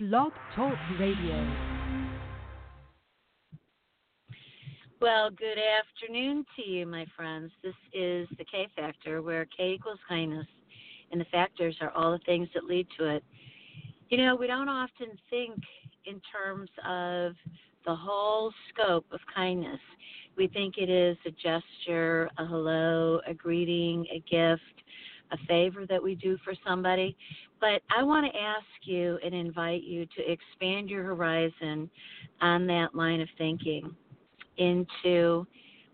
Blog Talk Radio. Well, good afternoon to you, my friends. This is the K Factor, where K equals kindness, and the factors are all the things that lead to it. You know, we don't often think in terms of the whole scope of kindness. We think it is a gesture, a hello, a greeting, a gift, a favor that we do for somebody. But I want to ask you and invite you to expand your horizon on that line of thinking into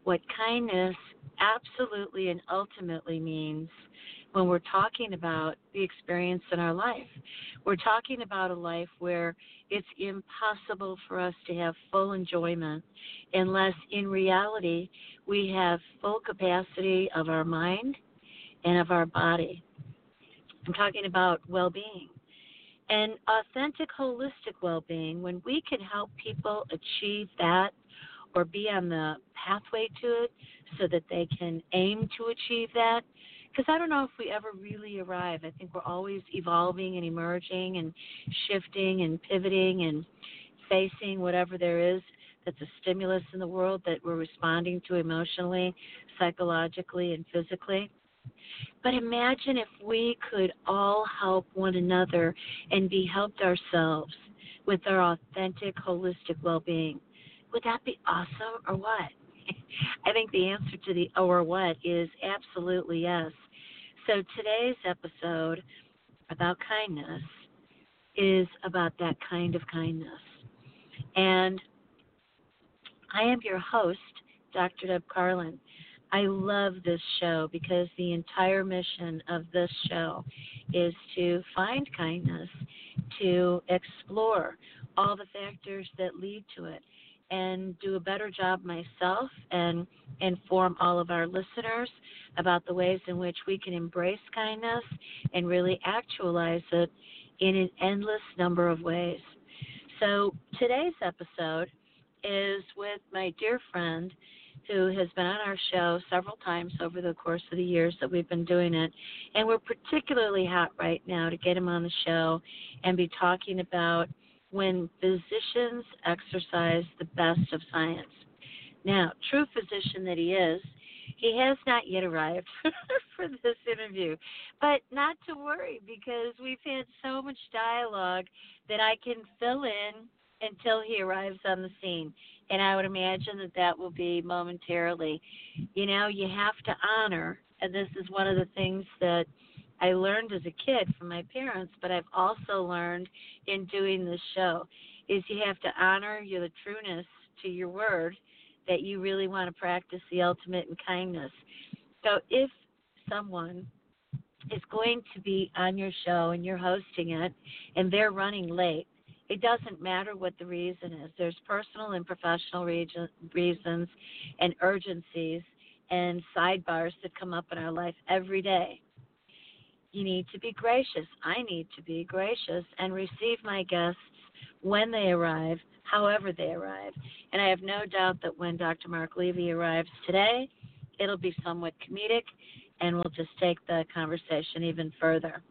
what kindness absolutely and ultimately means when we're talking about the experience in our life. We're talking about a life where it's impossible for us to have full enjoyment unless in reality we have full capacity of our mind and of our body. I'm talking about well being. And authentic, holistic well being, when we can help people achieve that or be on the pathway to it so that they can aim to achieve that. Because I don't know if we ever really arrive. I think we're always evolving and emerging and shifting and pivoting and facing whatever there is that's a stimulus in the world that we're responding to emotionally, psychologically, and physically. But imagine if we could all help one another and be helped ourselves with our authentic, holistic well being. Would that be awesome or what? I think the answer to the or what is absolutely yes. So today's episode about kindness is about that kind of kindness. And I am your host, Dr. Deb Carlin. I love this show because the entire mission of this show is to find kindness, to explore all the factors that lead to it, and do a better job myself and inform all of our listeners about the ways in which we can embrace kindness and really actualize it in an endless number of ways. So today's episode is with my dear friend who has been on our show several times over the course of the years that we've been doing it. And we're particularly hot right now to get him on the show and be talking about when physicians exercise the best of science. Now, true physician that he is, he has not yet arrived for this interview. But not to worry because we've had so much dialogue that I can fill in until he arrives on the scene and I would imagine that that will be momentarily. You know, you have to honor, and this is one of the things that I learned as a kid from my parents, but I've also learned in doing this show, is you have to honor your the trueness to your word that you really want to practice the ultimate in kindness. So if someone is going to be on your show and you're hosting it and they're running late, it doesn't matter what the reason is. There's personal and professional region, reasons and urgencies and sidebars that come up in our life every day. You need to be gracious. I need to be gracious and receive my guests when they arrive, however they arrive. And I have no doubt that when Dr. Mark Levy arrives today, it'll be somewhat comedic and we'll just take the conversation even further.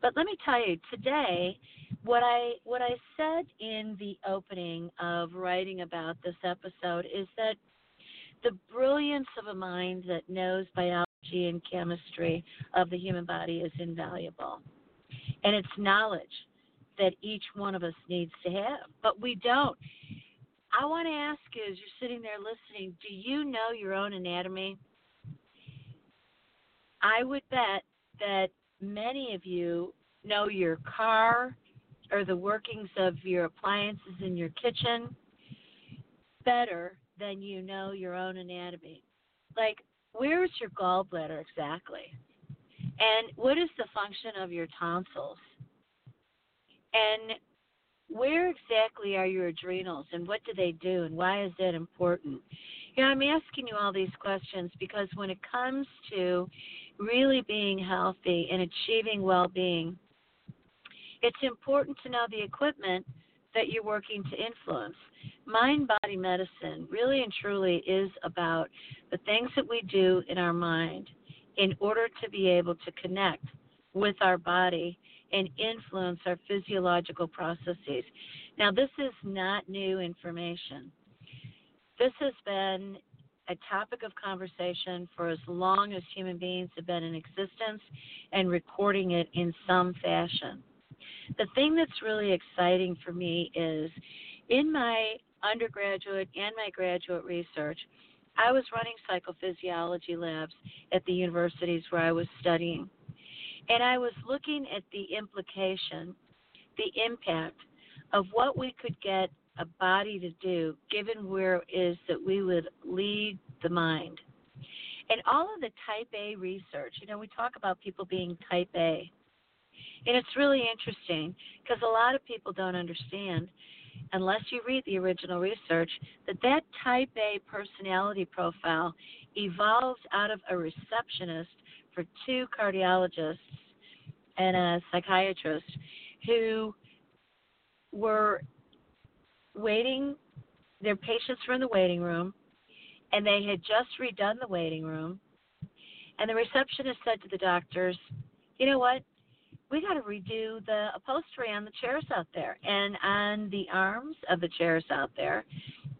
But let me tell you, today what I what I said in the opening of writing about this episode is that the brilliance of a mind that knows biology and chemistry of the human body is invaluable. And it's knowledge that each one of us needs to have, but we don't. I want to ask you as you're sitting there listening, do you know your own anatomy? I would bet that many of you know your car, or the workings of your appliances in your kitchen better than you know your own anatomy. Like, where's your gallbladder exactly? And what is the function of your tonsils? And where exactly are your adrenals and what do they do and why is that important? You know, I'm asking you all these questions because when it comes to really being healthy and achieving well being, it's important to know the equipment that you're working to influence. Mind body medicine really and truly is about the things that we do in our mind in order to be able to connect with our body and influence our physiological processes. Now, this is not new information. This has been a topic of conversation for as long as human beings have been in existence and recording it in some fashion. The thing that's really exciting for me is in my undergraduate and my graduate research, I was running psychophysiology labs at the universities where I was studying. And I was looking at the implication, the impact of what we could get a body to do given where it is that we would lead the mind. And all of the type A research, you know, we talk about people being type A. And it's really interesting because a lot of people don't understand, unless you read the original research, that that type A personality profile evolved out of a receptionist for two cardiologists and a psychiatrist who were waiting their patients were in the waiting room and they had just redone the waiting room. And the receptionist said to the doctors you know what we got to redo the upholstery on the chairs out there and on the arms of the chairs out there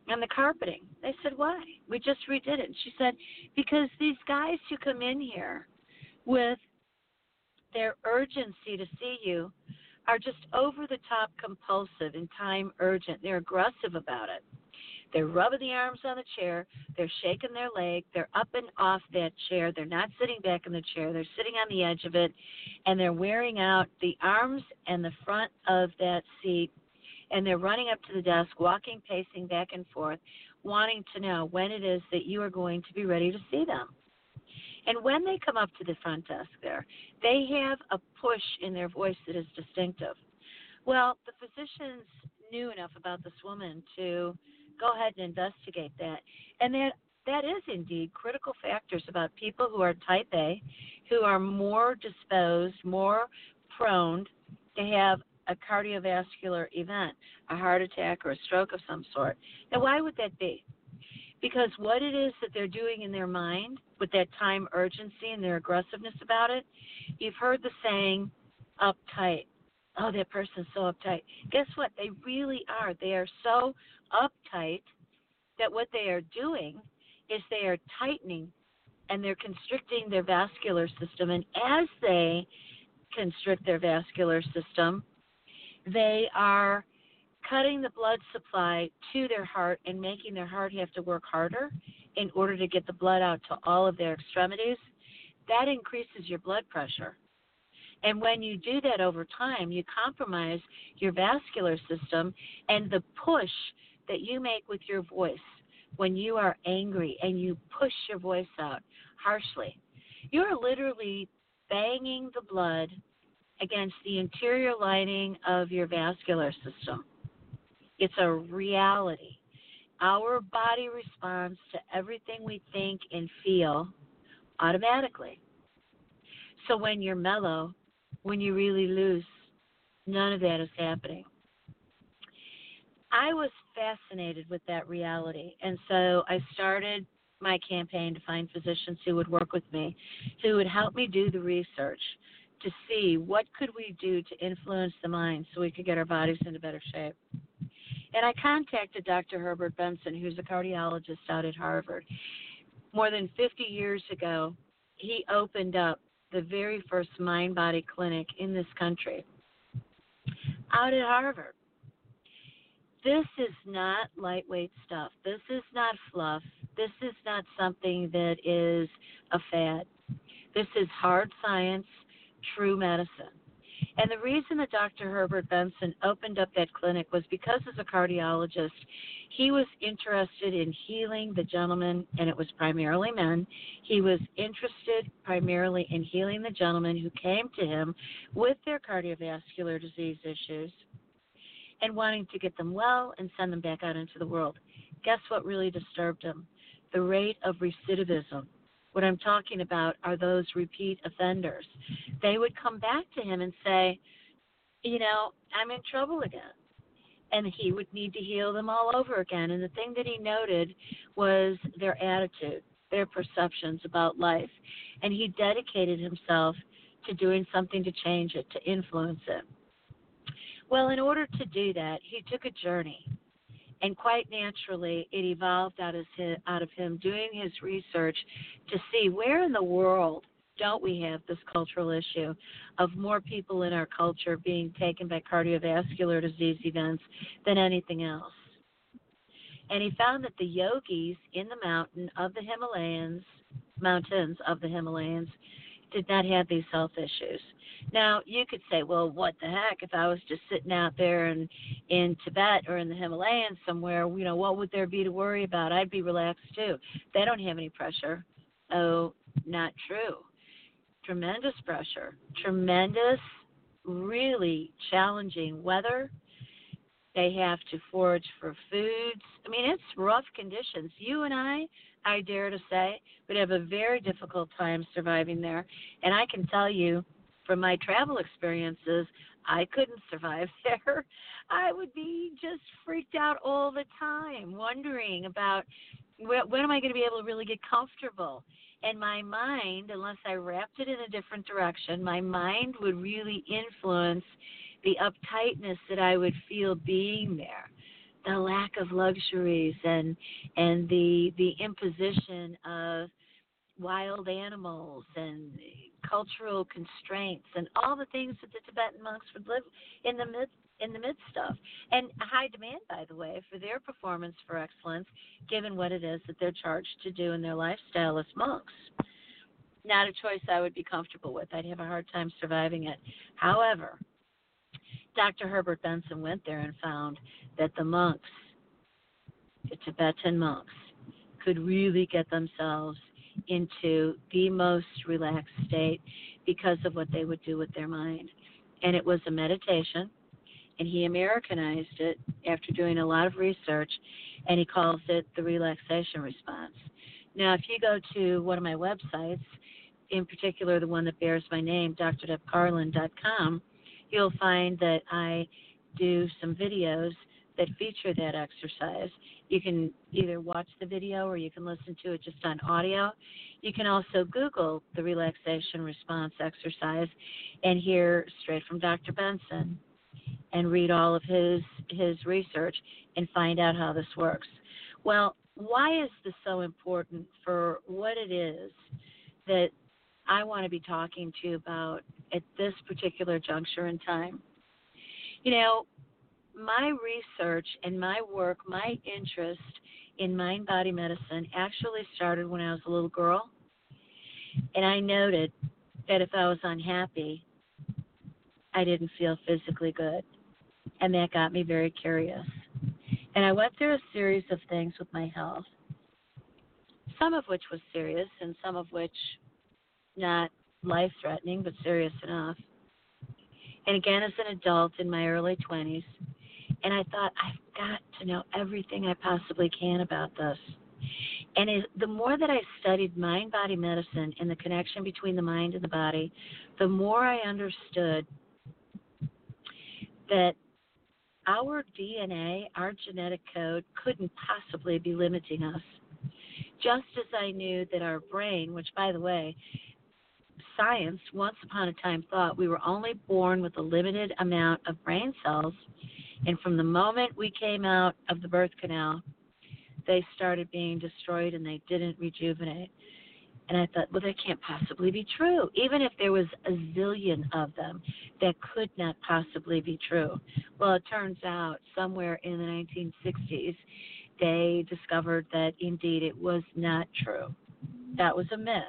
and the carpeting they said why we just redid it and she said because these guys who come in here with their urgency to see you are just over the top compulsive and time urgent. They're aggressive about it. They're rubbing the arms on the chair. They're shaking their leg. They're up and off that chair. They're not sitting back in the chair. They're sitting on the edge of it. And they're wearing out the arms and the front of that seat. And they're running up to the desk, walking, pacing back and forth, wanting to know when it is that you are going to be ready to see them. And when they come up to the front desk there, they have a push in their voice that is distinctive. Well, the physicians knew enough about this woman to go ahead and investigate that. And that that is indeed critical factors about people who are type A, who are more disposed, more prone to have a cardiovascular event, a heart attack or a stroke of some sort. Now, why would that be? Because what it is that they're doing in their mind with that time urgency and their aggressiveness about it, you've heard the saying, uptight. Oh, that person's so uptight. Guess what? They really are. They are so uptight that what they are doing is they are tightening and they're constricting their vascular system. And as they constrict their vascular system, they are cutting the blood supply to their heart and making their heart have to work harder in order to get the blood out to all of their extremities, that increases your blood pressure. And when you do that over time, you compromise your vascular system and the push that you make with your voice when you are angry and you push your voice out harshly. You're literally banging the blood against the interior lining of your vascular system. It's a reality. Our body responds to everything we think and feel automatically. So when you're mellow, when you're really lose. none of that is happening. I was fascinated with that reality, and so I started my campaign to find physicians who would work with me, who would help me do the research to see what could we do to influence the mind so we could get our bodies into better shape. And I contacted Dr. Herbert Benson, who's a cardiologist out at Harvard. More than 50 years ago, he opened up the very first mind body clinic in this country out at Harvard. This is not lightweight stuff. This is not fluff. This is not something that is a fad. This is hard science, true medicine. And the reason that Dr. Herbert Benson opened up that clinic was because as a cardiologist, he was interested in healing the gentlemen, and it was primarily men. He was interested primarily in healing the gentlemen who came to him with their cardiovascular disease issues and wanting to get them well and send them back out into the world. Guess what really disturbed him? The rate of recidivism. What I'm talking about are those repeat offenders. They would come back to him and say, You know, I'm in trouble again. And he would need to heal them all over again. And the thing that he noted was their attitude, their perceptions about life. And he dedicated himself to doing something to change it, to influence it. Well, in order to do that, he took a journey. And quite naturally, it evolved out of, his, out of him doing his research to see where in the world don't we have this cultural issue of more people in our culture being taken by cardiovascular disease events than anything else. And he found that the yogis in the mountain of the Himalayas, mountains of the Himalayas, did not have these health issues. Now you could say, well, what the heck? If I was just sitting out there in in Tibet or in the Himalayas somewhere, you know, what would there be to worry about? I'd be relaxed too. They don't have any pressure. Oh, not true. Tremendous pressure. Tremendous, really challenging weather. They have to forage for foods. I mean, it's rough conditions. You and I, I dare to say, would have a very difficult time surviving there. And I can tell you, from my travel experiences, I couldn't survive there. I would be just freaked out all the time, wondering about when, am I going to be able to really get comfortable. And my mind, unless I wrapped it in a different direction, my mind would really influence the uptightness that I would feel being there the lack of luxuries and and the the imposition of wild animals and cultural constraints and all the things that the Tibetan monks would live in the midst in the midst of. And high demand, by the way, for their performance for excellence, given what it is that they're charged to do in their lifestyle as monks. Not a choice I would be comfortable with. I'd have a hard time surviving it. However, Dr. Herbert Benson went there and found that the monks, the Tibetan monks, could really get themselves into the most relaxed state because of what they would do with their mind. And it was a meditation, and he Americanized it after doing a lot of research, and he calls it the relaxation response. Now, if you go to one of my websites, in particular the one that bears my name, drdebcarlin.com, you'll find that I do some videos that feature that exercise. You can either watch the video or you can listen to it just on audio. You can also Google the relaxation response exercise and hear straight from Dr. Benson and read all of his his research and find out how this works. Well, why is this so important for what it is that I want to be talking to you about at this particular juncture in time? You know, my research and my work, my interest in mind body medicine actually started when I was a little girl. And I noted that if I was unhappy, I didn't feel physically good. And that got me very curious. And I went through a series of things with my health, some of which was serious and some of which not life threatening, but serious enough. And again, as an adult in my early 20s, and I thought, I've got to know everything I possibly can about this. And the more that I studied mind body medicine and the connection between the mind and the body, the more I understood that our DNA, our genetic code, couldn't possibly be limiting us. Just as I knew that our brain, which by the way, science once upon a time thought we were only born with a limited amount of brain cells and from the moment we came out of the birth canal, they started being destroyed and they didn't rejuvenate. And I thought, well, that can't possibly be true. Even if there was a zillion of them, that could not possibly be true. Well, it turns out somewhere in the 1960s, they discovered that indeed it was not true. That was a myth.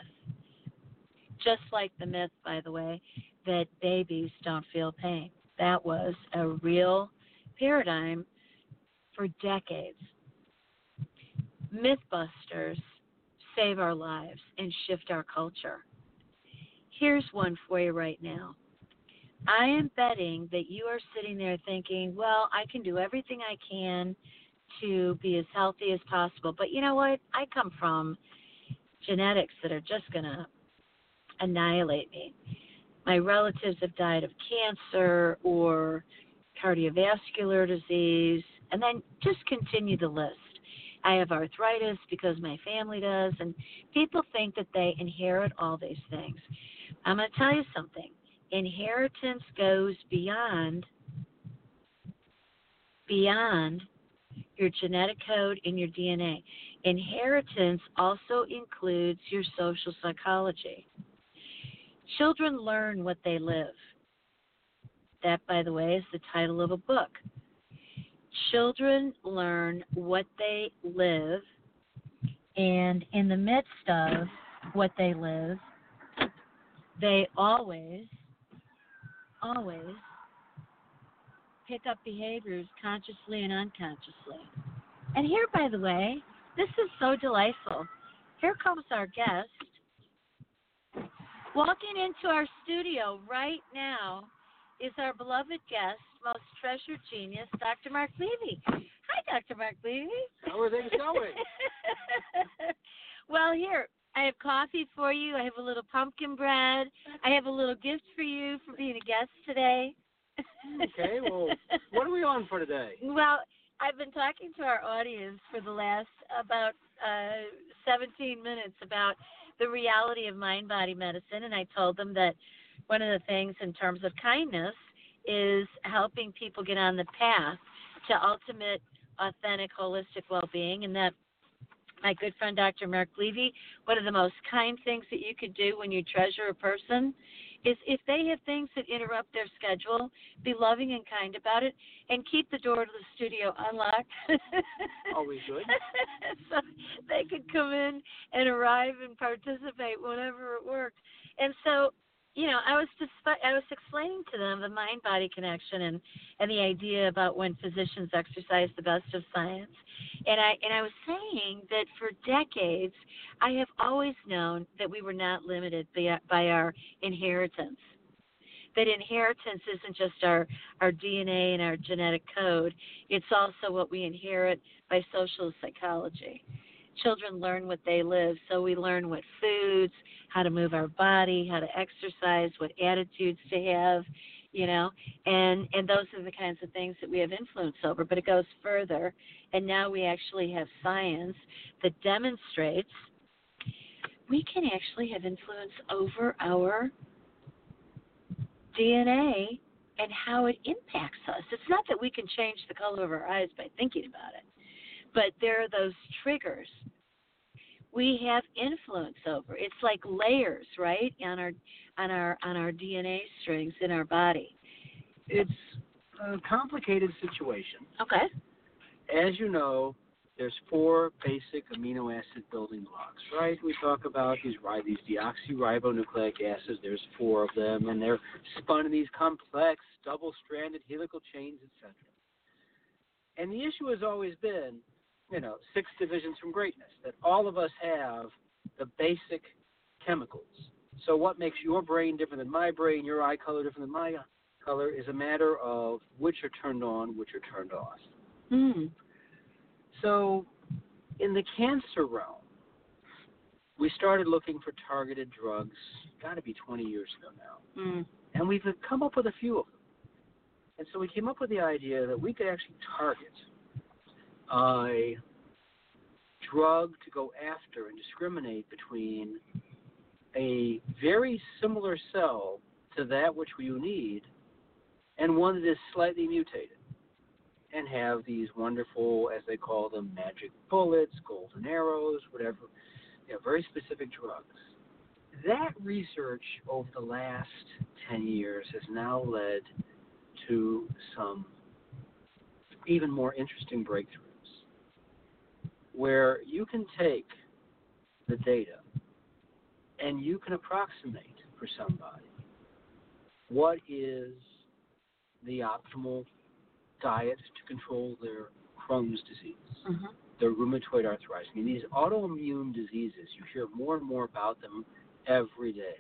Just like the myth, by the way, that babies don't feel pain. That was a real paradigm for decades. Mythbusters save our lives and shift our culture. Here's one for you right now. I am betting that you are sitting there thinking, well, I can do everything I can to be as healthy as possible. But you know what? I come from genetics that are just going to annihilate me. My relatives have died of cancer or cardiovascular disease, and then just continue the list. I have arthritis because my family does, and people think that they inherit all these things. I'm going to tell you something. Inheritance goes beyond beyond your genetic code and your DNA. Inheritance also includes your social psychology. Children learn what they live. That, by the way, is the title of a book. Children learn what they live, and in the midst of what they live, they always, always pick up behaviors consciously and unconsciously. And here, by the way, this is so delightful. Here comes our guest walking into our studio right now is our beloved guest, most treasured genius, Dr. Mark Levy. Hi, Dr. Mark Levy. How are things going? well, here, I have coffee for you. I have a little pumpkin bread. I have a little gift for you for being a guest today. okay, well, what are we on for today? Well, I've been talking to our audience for the last about uh, 17 minutes about the reality of mind body medicine, and I told them that one of the things in terms of kindness is helping people get on the path to ultimate authentic holistic well-being and that my good friend Dr. Mark Levy, one of the most kind things that you could do when you treasure a person is if they have things that interrupt their schedule, be loving and kind about it and keep the door to the studio unlocked. Always good. so they could come in and arrive and participate whenever it worked. And so you know, I was just I was explaining to them the mind body connection and and the idea about when physicians exercise the best of science. And I and I was saying that for decades I have always known that we were not limited by, by our inheritance. That inheritance isn't just our our DNA and our genetic code. It's also what we inherit by social psychology children learn what they live. So we learn what foods, how to move our body, how to exercise, what attitudes to have, you know, and and those are the kinds of things that we have influence over. But it goes further, and now we actually have science that demonstrates we can actually have influence over our DNA and how it impacts us. It's not that we can change the color of our eyes by thinking about it but there are those triggers we have influence over. It's like layers, right, on our on our on our DNA strings in our body. It's a complicated situation. Okay. As you know, there's four basic amino acid building blocks, right? We talk about these these deoxyribonucleic acids. There's four of them, and they're spun in these complex double-stranded helical chains, etc. And the issue has always been you know, six divisions from greatness, that all of us have the basic chemicals. So what makes your brain different than my brain, your eye color different than my color, is a matter of which are turned on, which are turned off. Mm. So in the cancer realm, we started looking for targeted drugs, got to be 20 years ago now. Mm. And we've come up with a few of them. And so we came up with the idea that we could actually target a drug to go after and discriminate between a very similar cell to that which you need and one that is slightly mutated and have these wonderful, as they call them, magic bullets, golden arrows, whatever, you know, very specific drugs. That research over the last 10 years has now led to some even more interesting breakthroughs where you can take the data and you can approximate for somebody what is the optimal diet to control their Crohn's disease, hmm their rheumatoid arthritis. I mean, these autoimmune diseases, you hear more and more about them every day.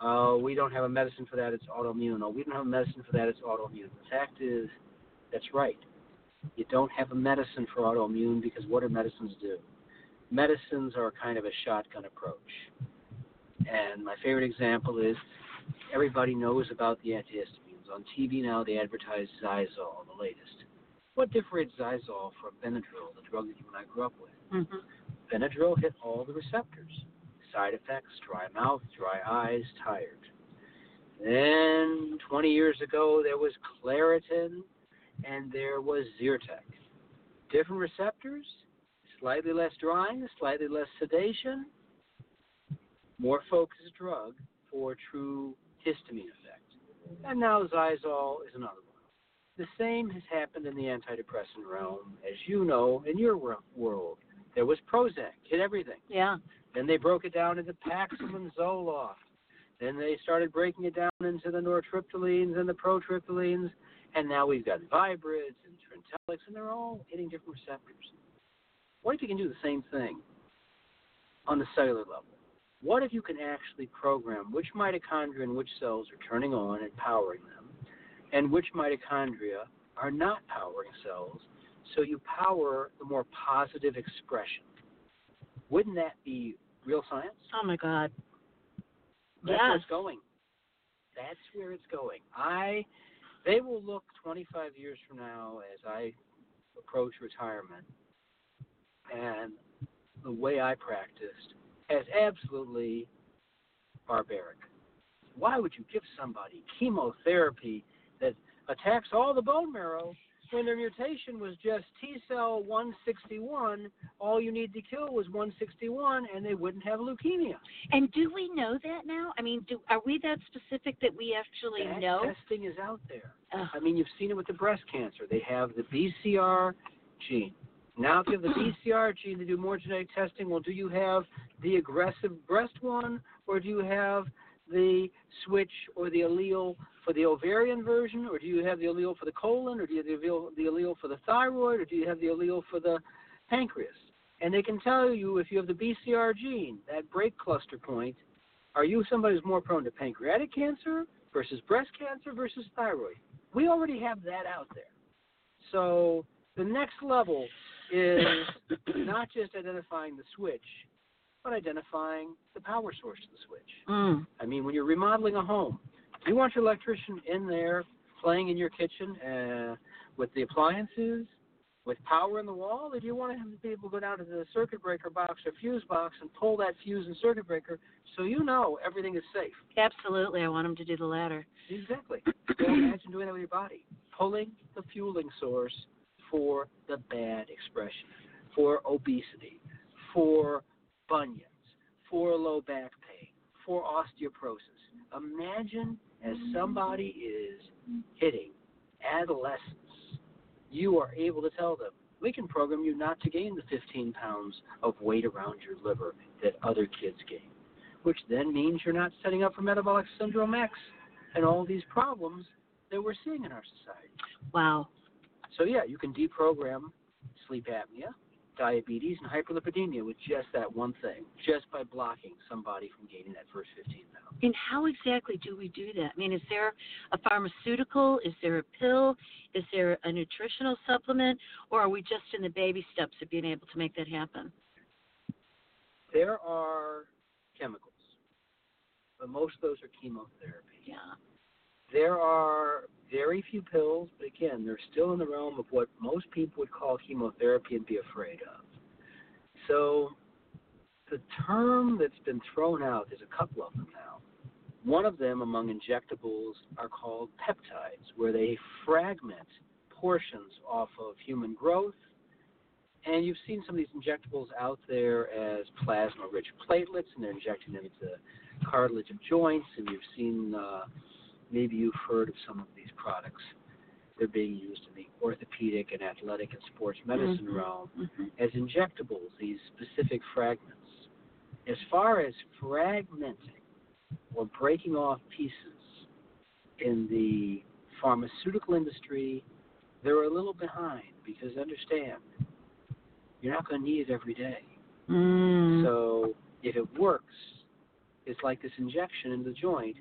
Uh, we don't have a medicine for that, it's autoimmune. Oh, we don't have a medicine for that, it's autoimmune. The fact is, that's right. You don't have a medicine for autoimmune because what do medicines do? Medicines are kind of a shotgun approach. And my favorite example is everybody knows about the antihistamines. On TV now, they advertise Xyzal, the latest. What differentiates Xyzal from Benadryl, the drug that you and I grew up with? hmm Benadryl hit all the receptors. Side effects, dry mouth, dry eyes, tired. Then 20 years ago, there was Claritin and there was Zyrtec. Different receptors, slightly less drying, slightly less sedation, more focused drug for true histamine effect. And now Xyzal is another one. The same has happened in the antidepressant realm, as you know, in your world. There was Prozac, hit everything. Yeah. Then they broke it down into Paxil and Zoloft. Then they started breaking it down into the nortriptylines and the protriptylines. And now we've got Viibryds and Trintellix, and they're all hitting different receptors. What if you can do the same thing on the cellular level? What if you can actually program which mitochondria and which cells are turning on and powering them, and which mitochondria are not powering cells, so you power the more positive expression? Wouldn't that be real science? Oh my God. That's where Yes. it's going. That's where it's going. I they will look 25 years from now as I approach retirement and the way I practiced as absolutely barbaric. Why would you give somebody chemotherapy that attacks all the bone marrow when their mutation was just T cell 161? All you need to kill was 161 and they wouldn't have leukemia. And do we know that now? I mean, do are we that specific that we actually that know? testing is out there. I mean, you've seen it with the breast cancer. They have the BCR gene. Now, if you have the BCR gene, they do more genetic testing. Well, do you have the aggressive breast one, or do you have the switch or the allele for the ovarian version, or do you have the allele for the colon, or do you have the allele, for the thyroid, or do you have the allele for the pancreas? And they can tell you if you have the BCR gene, that break cluster point, are you somebody who's more prone to pancreatic cancer versus breast cancer versus thyroid? We already have that out there. So the next level is not just identifying the switch, but identifying the power source to the switch. Mm. I mean, when you're remodeling a home, do you want your electrician in there playing in your kitchen uh, with the appliances, with power in the wall, or do you want him to have people go down to the circuit breaker box or fuse box and pull that fuse and circuit breaker so you know everything is safe? Absolutely. I want him to do the latter. Exactly. Well, imagine doing that with your body, pulling the fueling source for the bad expression, for obesity, for bunions, for low back pain, for osteoporosis. Imagine as somebody is hitting adolescence, you are able to tell them, we can program you not to gain the 15 pounds of weight around your liver that other kids gain, which then means you're not setting up for metabolic syndrome X and all these problems that we're seeing in our society. Wow. So yeah, you can deprogram sleep apnea, diabetes, and hyperlipidemia with just that one thing, just by blocking somebody from gaining that first 15 pounds. And how exactly do we do that? I mean, is there a pharmaceutical? Is there a pill? Is there a nutritional supplement? Or are we just in the baby steps of being able to make that happen? There are chemicals, but most of those are chemotherapy. Yeah. There are very few pills, but again, they're still in the realm of what most people would call chemotherapy and be afraid of. So the term that's been thrown out, there's a couple of them now. One of them among injectables are called peptides, where they fragment portions off of human growth. And you've seen some of these injectables out there as plasma rich platelets, and they're injecting them into cartilage of joints, and you've seen uh, maybe you've heard of some of these products. They're being used in the orthopedic and athletic and sports medicine Mhm. realm hmm as injectables, these specific fragments. As far as fragmenting or breaking off pieces, in the pharmaceutical industry, they're a little behind because understand, you're not going to need it every day. Mm. So if it works, it's like this injection in the joint.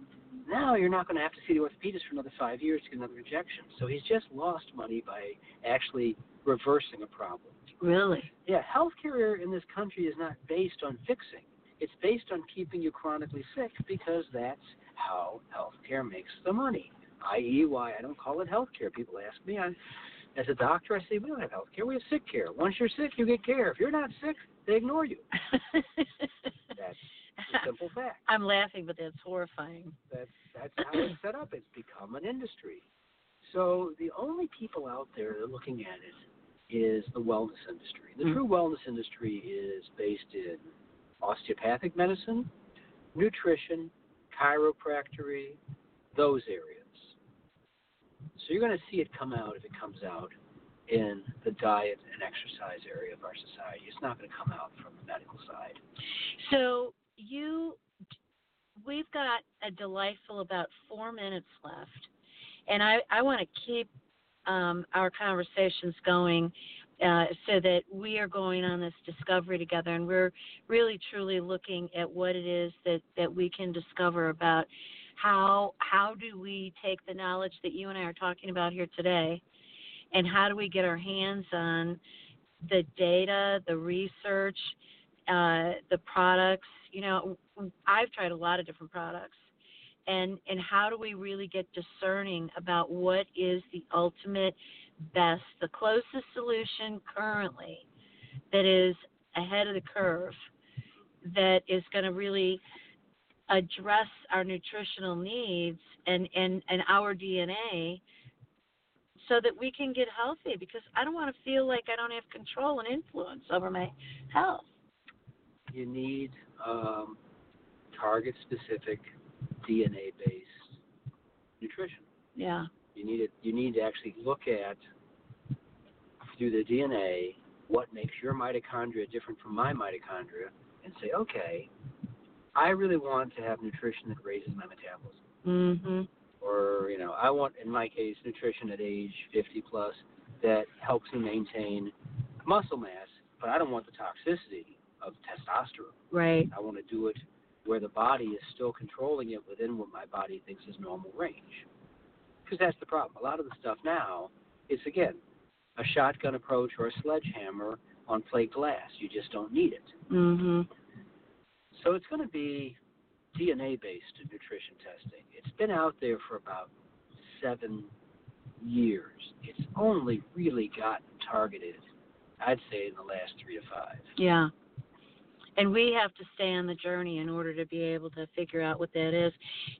Now you're not going to have to see the orthopedist for another five years to get another injection. So he's just lost money by actually reversing a problem. really? Yeah, healthcare in this country is not based on fixing. It's based on keeping you chronically sick because that's how healthcare makes the money. I.e., why I don't call it healthcare. People ask me, I, as a doctor, I say we don't have healthcare. We have sick care. Once you're sick, you get care. If you're not sick, they ignore you. That's simple fact. I'm laughing, but that's horrifying. That's that's how it's set up. It's become an industry. So the only people out there that are looking at it is the wellness industry. The Mm. true wellness industry is based in osteopathic medicine, nutrition, chiropractic, those areas. So you're going to see it come out if it comes out in the diet and exercise area of our society. It's not going to come out from the medical side. So you, we've got a delightful about four minutes left, and I I want to keep um, our conversations going. Uh, so that we are going on this discovery together, and we're really truly looking at what it is that, that we can discover about how how do we take the knowledge that you and I are talking about here today, and how do we get our hands on the data, the research, uh, the products. You know, I've tried a lot of different products, and and how do we really get discerning about what is the ultimate best, the closest solution currently that is ahead of the curve, that is going to really address our nutritional needs and and and our DNA so that we can get healthy because I don't want to feel like I don't have control and influence over my health. you need um, target specific DNA based nutrition. Yeah. You need it. You need to actually look at through the DNA what makes your mitochondria different from my mitochondria, and say, okay, I really want to have nutrition that raises my metabolism, Mm-hmm. or you know, I want, in my case, nutrition at age 50 plus that helps me maintain muscle mass, but I don't want the toxicity of testosterone. Right. I want to do it where the body is still controlling it within what my body thinks is normal range. Because that's the problem. A lot of the stuff now is, again, a shotgun approach or a sledgehammer on plate glass. You just don't need it. Mm-hmm. So it's going to be DNA based nutrition testing. It's been out there for about seven years. It's only really gotten targeted, I'd say, in the last three to five. Yeah. And we have to stay on the journey in order to be able to figure out what that is.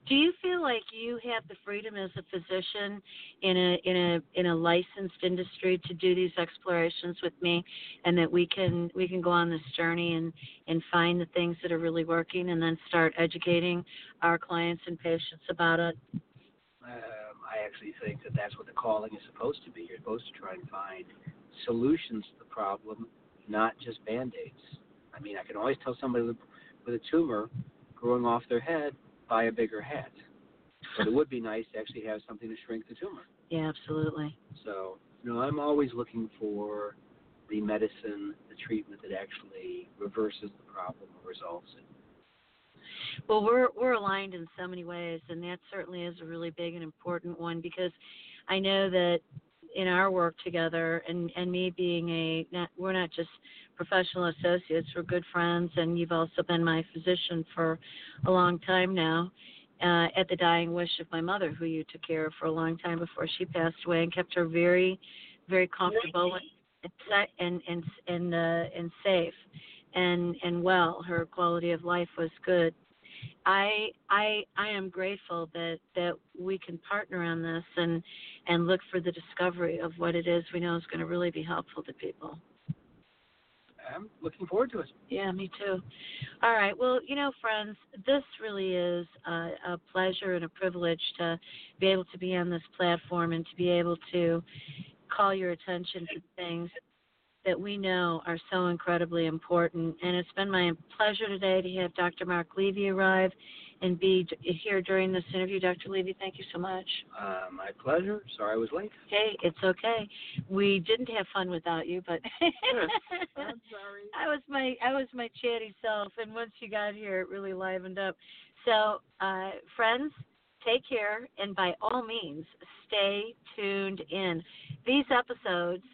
Do you feel like you have the freedom as a physician in a in a in a licensed industry to do these explorations with me and that we can we can go on this journey and and find the things that are really working and then start educating our clients and patients about it? um, I actually think that that's what the calling is supposed to be. You're supposed to try and find solutions to the problem, not just band aids. I mean, I can always tell somebody with, with a tumor growing off their head, buy a bigger head. But it would be nice to actually have something to shrink the tumor. Yeah, absolutely. So, you know, I'm always looking for the medicine, the treatment that actually reverses the problem or resolves it. Well, we're we're aligned in so many ways, and that certainly is a really big and important one because I know that in our work together, and and me being a not, we're not just professional associates, we're good friends, and you've also been my physician for a long time now. Uh, at the dying wish of my mother, who you took care of for a long time before she passed away, and kept her very, very comfortable and and and and uh, and safe and and well. Her quality of life was good. I I I am grateful that that we can partner on this and and look for the discovery of what it is we know is going to really be helpful to people. I'm looking forward to it. Yeah, me too. All right. Well, you know, friends, this really is a, a pleasure and a privilege to be able to be on this platform and to be able to call your attention to things that we know are so incredibly important. And it's been my pleasure today to have Dr. Mark Levy arrive and be here during this interview. Dr. Levy, thank you so much. Uh, my pleasure. Sorry I was late. Hey, it's okay. We didn't have fun without you, but I'm sorry. I was my I was my chatty self, and once you got here, it really livened up. So, uh, friends, take care, and by all means, stay tuned in. These episodes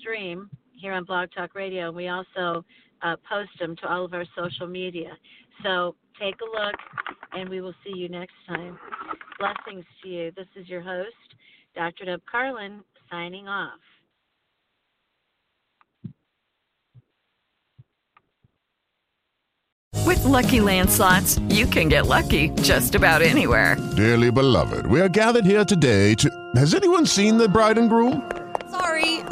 stream here on Blog Talk Radio, and we also uh, post them to all of our social media. So take a look, and we will see you next time. Blessings to you. This is your host, Dr. Deb Carlin, signing off. With Lucky Land slots, you can get lucky just about anywhere. Dearly beloved, we are gathered here today to. Has anyone seen the bride and groom? Sorry,